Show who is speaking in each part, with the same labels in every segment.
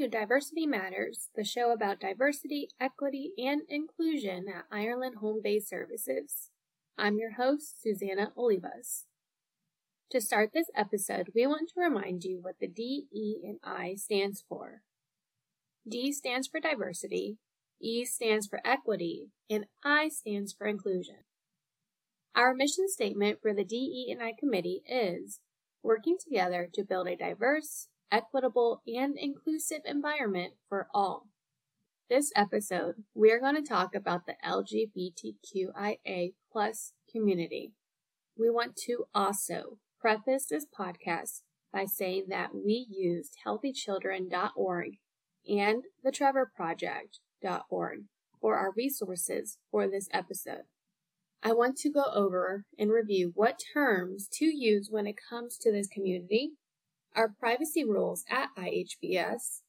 Speaker 1: to Diversity Matters, the show about diversity, equity, and inclusion at Ireland Home Based Services. I'm your host, Susanna Olivas. To start this episode, we want to remind you what the D, E, and I stands for. D stands for diversity, E stands for equity, and I stands for inclusion. Our mission statement for the DE and I committee is working together to build a diverse, equitable, and inclusive environment for all. This episode, we are going to talk about the LGBTQIA plus community. We want to also preface this podcast by saying that we used healthychildren.org and the Trevor Project.org for our resources for this episode. I want to go over and review what terms to use when it comes to this community our privacy rules at IHBS,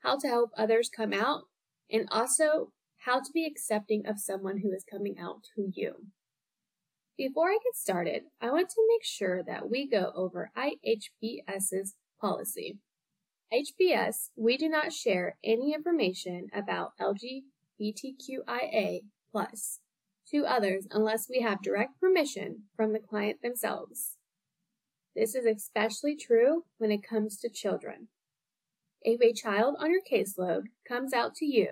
Speaker 1: how to help others come out, and also how to be accepting of someone who is coming out to you. Before I get started, I want to make sure that we go over IHBS's policy. HBS, we do not share any information about LGBTQIA plus to others unless we have direct permission from the client themselves. This is especially true when it comes to children. If a child on your caseload comes out to you,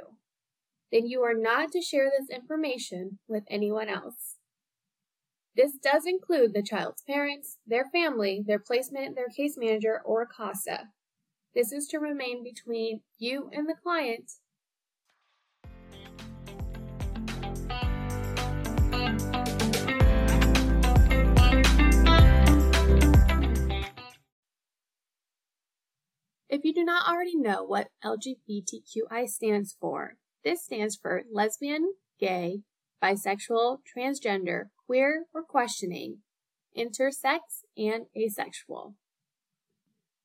Speaker 1: then you are not to share this information with anyone else. This does include the child's parents, their family, their placement, their case manager, or CASA. This is to remain between you and the client If you do not already know what LGBTQI stands for, this stands for lesbian, gay, bisexual, transgender, queer or questioning, intersex, and asexual.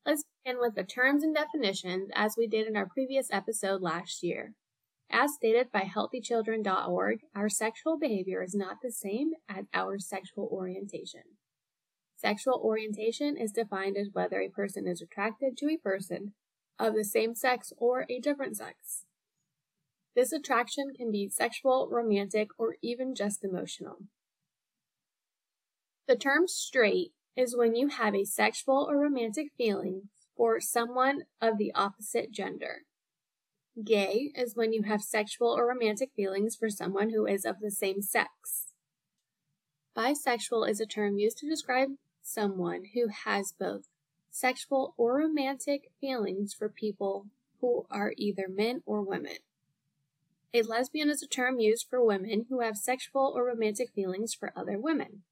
Speaker 1: Let's begin with the terms and definitions as we did in our previous episode last year. As stated by healthychildren.org, our sexual behavior is not the same as our sexual orientation. Sexual orientation is defined as whether a person is attracted to a person of the same sex or a different sex. This attraction can be sexual, romantic, or even just emotional. The term straight is when you have a sexual or romantic feeling for someone of the opposite gender. Gay is when you have sexual or romantic feelings for someone who is of the same sex. Bisexual is a term used to describe someone who has both sexual or romantic feelings for people who are either men or women. A lesbian is a term used for women who have sexual or romantic feelings for other women.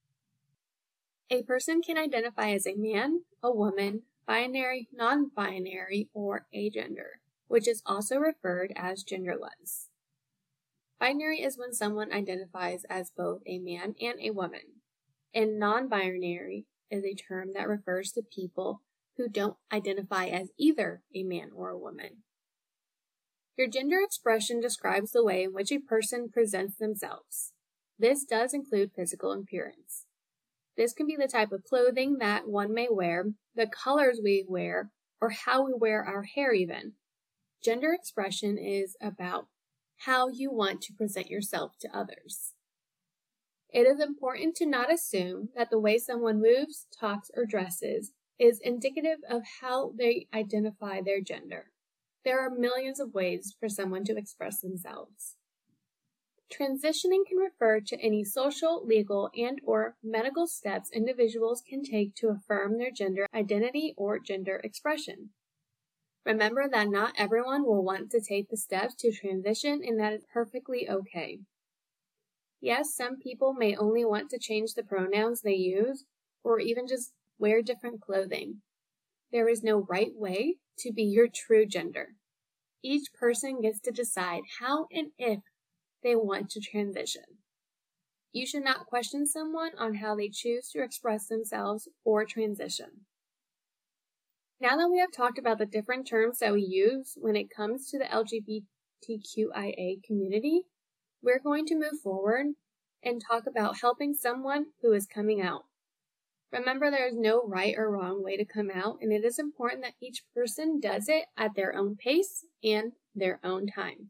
Speaker 1: A person can identify as a man, a woman, binary, non binary, or agender, which is also referred as genderless. Binary is when someone identifies as both a man and a woman, and non binary is a term that refers to people who don't identify as either a man or a woman. Your gender expression describes the way in which a person presents themselves. This does include physical appearance. This can be the type of clothing that one may wear, the colors we wear, or how we wear our hair, even. Gender expression is about how you want to present yourself to others. It is important to not assume that the way someone moves, talks, or dresses is indicative of how they identify their gender. There are millions of ways for someone to express themselves. Transitioning can refer to any social, legal, and or medical steps individuals can take to affirm their gender identity or gender expression. Remember that not everyone will want to take the steps to transition and that is perfectly okay. Yes, some people may only want to change the pronouns they use or even just wear different clothing. There is no right way to be your true gender. Each person gets to decide how and if they want to transition. You should not question someone on how they choose to express themselves or transition. Now that we have talked about the different terms that we use when it comes to the LGBTQIA community, we're going to move forward and talk about helping someone who is coming out. Remember, there is no right or wrong way to come out, and it is important that each person does it at their own pace and their own time.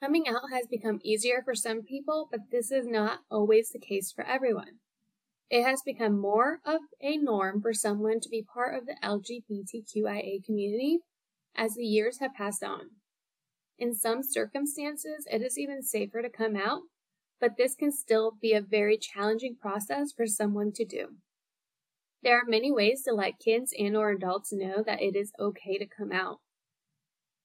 Speaker 1: Coming out has become easier for some people, but this is not always the case for everyone. It has become more of a norm for someone to be part of the LGBTQIA community as the years have passed on. In some circumstances, it is even safer to come out, but this can still be a very challenging process for someone to do. There are many ways to let kids and or adults know that it is okay to come out.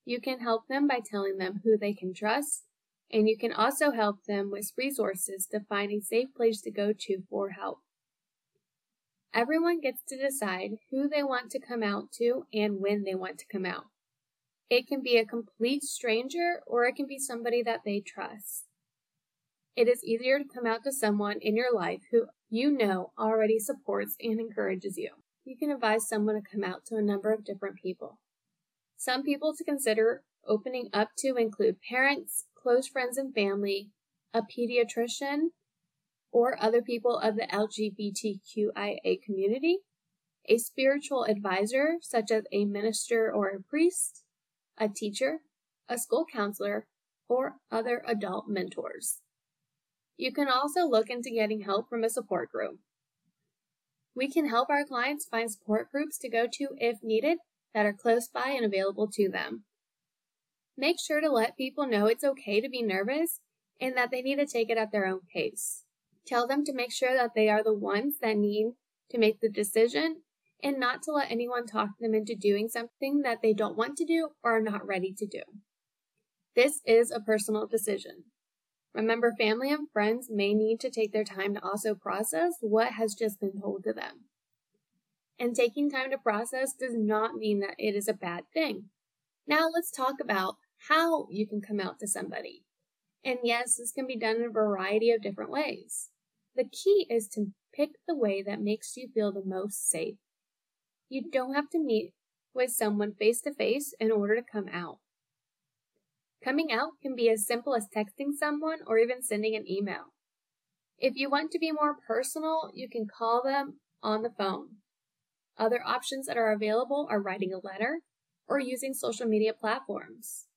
Speaker 1: You can help them by telling them who they can trust, and you can also help them with resources to find a safe place to go to for help. Everyone gets to decide who they want to come out to and when they want to come out. It can be a complete stranger or it can be somebody that they trust. It is easier to come out to someone in your life who you know already supports and encourages you. You can advise someone to come out to a number of different people. Some people to consider opening up to include parents, close friends and family, a pediatrician, or other people of the LGBTQIA community, a spiritual advisor, such as a minister or a priest, a teacher, a school counselor, or other adult mentors. You can also look into getting help from a support group. We can help our clients find support groups to go to if needed that are close by and available to them. Make sure to let people know it's okay to be nervous and that they need to take it at their own pace. Tell them to make sure that they are the ones that need to make the decision and not to let anyone talk them into doing something that they don't want to do or are not ready to do. This is a personal decision. Remember, family and friends may need to take their time to also process what has just been told to them. And taking time to process does not mean that it is a bad thing. Now let's talk about how you can come out to somebody. And yes, this can be done in a variety of different ways. The key is to pick the way that makes you feel the most safe. You don't have to meet with someone face to face in order to come out. Coming out can be as simple as texting someone or even sending an email. If you want to be more personal, you can call them on the phone. Other options that are available are writing a letter or using social media platforms.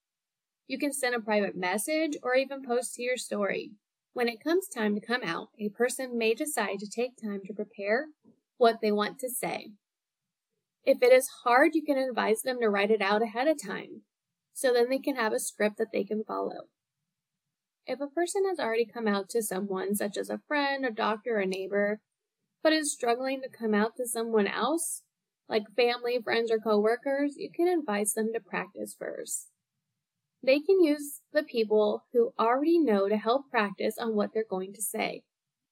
Speaker 1: You can send a private message or even post to your story. When it comes time to come out, a person may decide to take time to prepare what they want to say. If it is hard, you can advise them to write it out ahead of time, so then they can have a script that they can follow. If a person has already come out to someone, such as a friend, a doctor, or a neighbor, but is struggling to come out to someone else, like family, friends, or coworkers, you can advise them to practice first. They can use the people who already know to help practice on what they're going to say.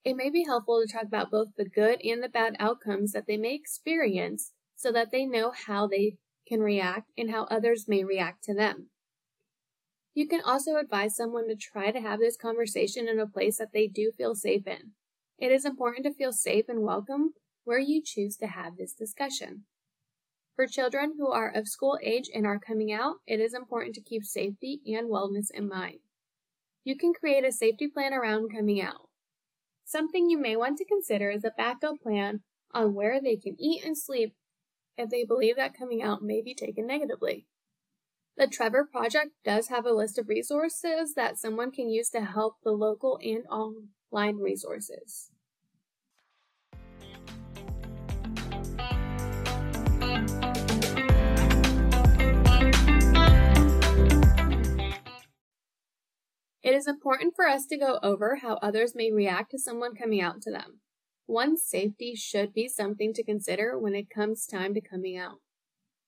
Speaker 1: It may be helpful to talk about both the good and the bad outcomes that they may experience so that they know how they can react and how others may react to them. You can also advise someone to try to have this conversation in a place that they do feel safe in. It is important to feel safe and welcome where you choose to have this discussion. For children who are of school age and are coming out, it is important to keep safety and wellness in mind. You can create a safety plan around coming out. Something you may want to consider is a backup plan on where they can eat and sleep if they believe that coming out may be taken negatively. The Trevor Project does have a list of resources that someone can use to help the local and online resources. It is important for us to go over how others may react to someone coming out to them. One's safety should be something to consider when it comes time to coming out.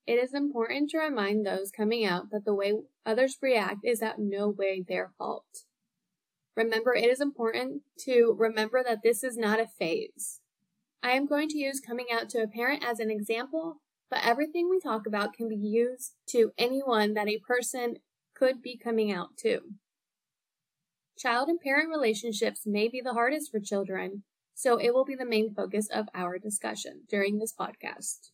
Speaker 1: It is important to remind those coming out that the way others react is at no way their fault. Remember, it is important to remember that this is not a phase. I am going to use coming out to a parent as an example, but everything we talk about can be used to anyone that a person could be coming out to. Child and parent relationships may be the hardest for children, so it will be the main focus of our discussion during this podcast.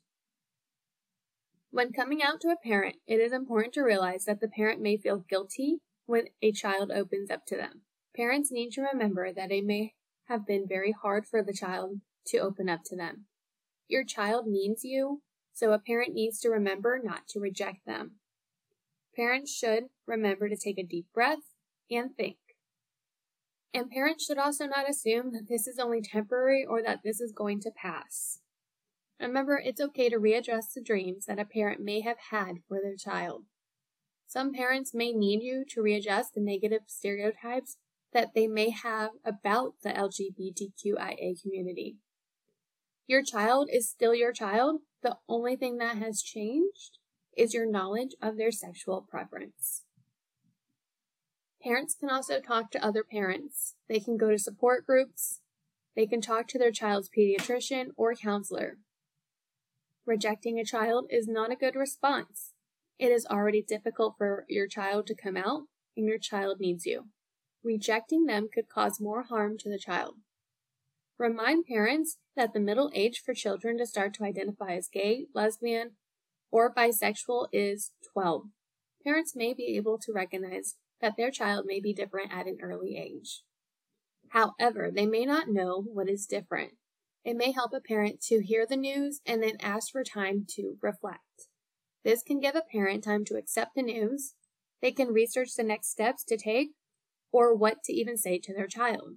Speaker 1: When coming out to a parent, it is important to realize that the parent may feel guilty when a child opens up to them. Parents need to remember that it may have been very hard for the child to open up to them. Your child needs you, so a parent needs to remember not to reject them. Parents should remember to take a deep breath and think. And parents should also not assume that this is only temporary or that this is going to pass. Remember, it's okay to readdress the dreams that a parent may have had for their child. Some parents may need you to readjust the negative stereotypes that they may have about the LGBTQIA community. Your child is still your child. The only thing that has changed is your knowledge of their sexual preference. Parents can also talk to other parents. They can go to support groups. They can talk to their child's pediatrician or counselor. Rejecting a child is not a good response. It is already difficult for your child to come out, and your child needs you. Rejecting them could cause more harm to the child. Remind parents that the middle age for children to start to identify as gay, lesbian, or bisexual is 12. Parents may be able to recognize that their child may be different at an early age. However, they may not know what is different. It may help a parent to hear the news and then ask for time to reflect. This can give a parent time to accept the news. They can research the next steps to take or what to even say to their child.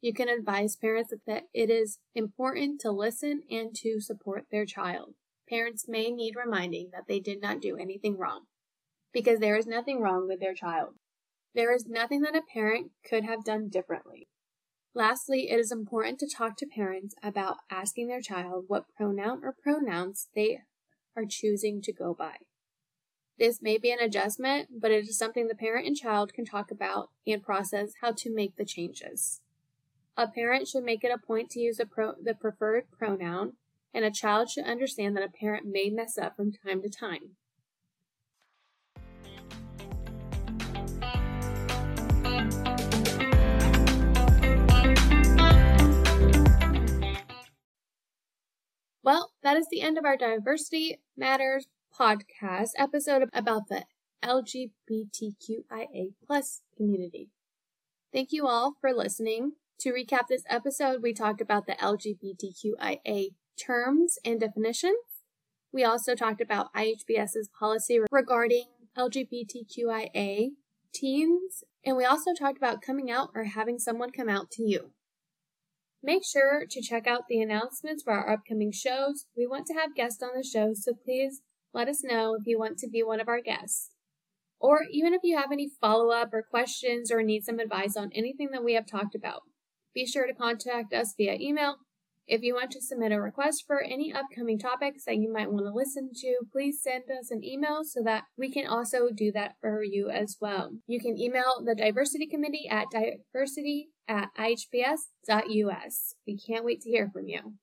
Speaker 1: You can advise parents that it is important to listen and to support their child. Parents may need reminding that they did not do anything wrong because there is nothing wrong with their child. There is nothing that a parent could have done differently. Lastly, it is important to talk to parents about asking their child what pronoun or pronouns they are choosing to go by. This may be an adjustment, but it is something the parent and child can talk about and process how to make the changes. A parent should make it a point to use pro- the preferred pronoun, and a child should understand that a parent may mess up from time to time. Is the end of our Diversity Matters podcast episode about the LGBTQIA plus community. Thank you all for listening. To recap this episode, we talked about the LGBTQIA terms and definitions. We also talked about IHBS's policy regarding LGBTQIA teens, and we also talked about coming out or having someone come out to you. Make sure to check out the announcements for our upcoming shows. We want to have guests on the show, so please let us know if you want to be one of our guests. Or even if you have any follow up or questions or need some advice on anything that we have talked about, be sure to contact us via email. If you want to submit a request for any upcoming topics that you might want to listen to, please send us an email so that we can also do that for you as well. You can email the Diversity Committee at diversity at ihbs.us. We can't wait to hear from you.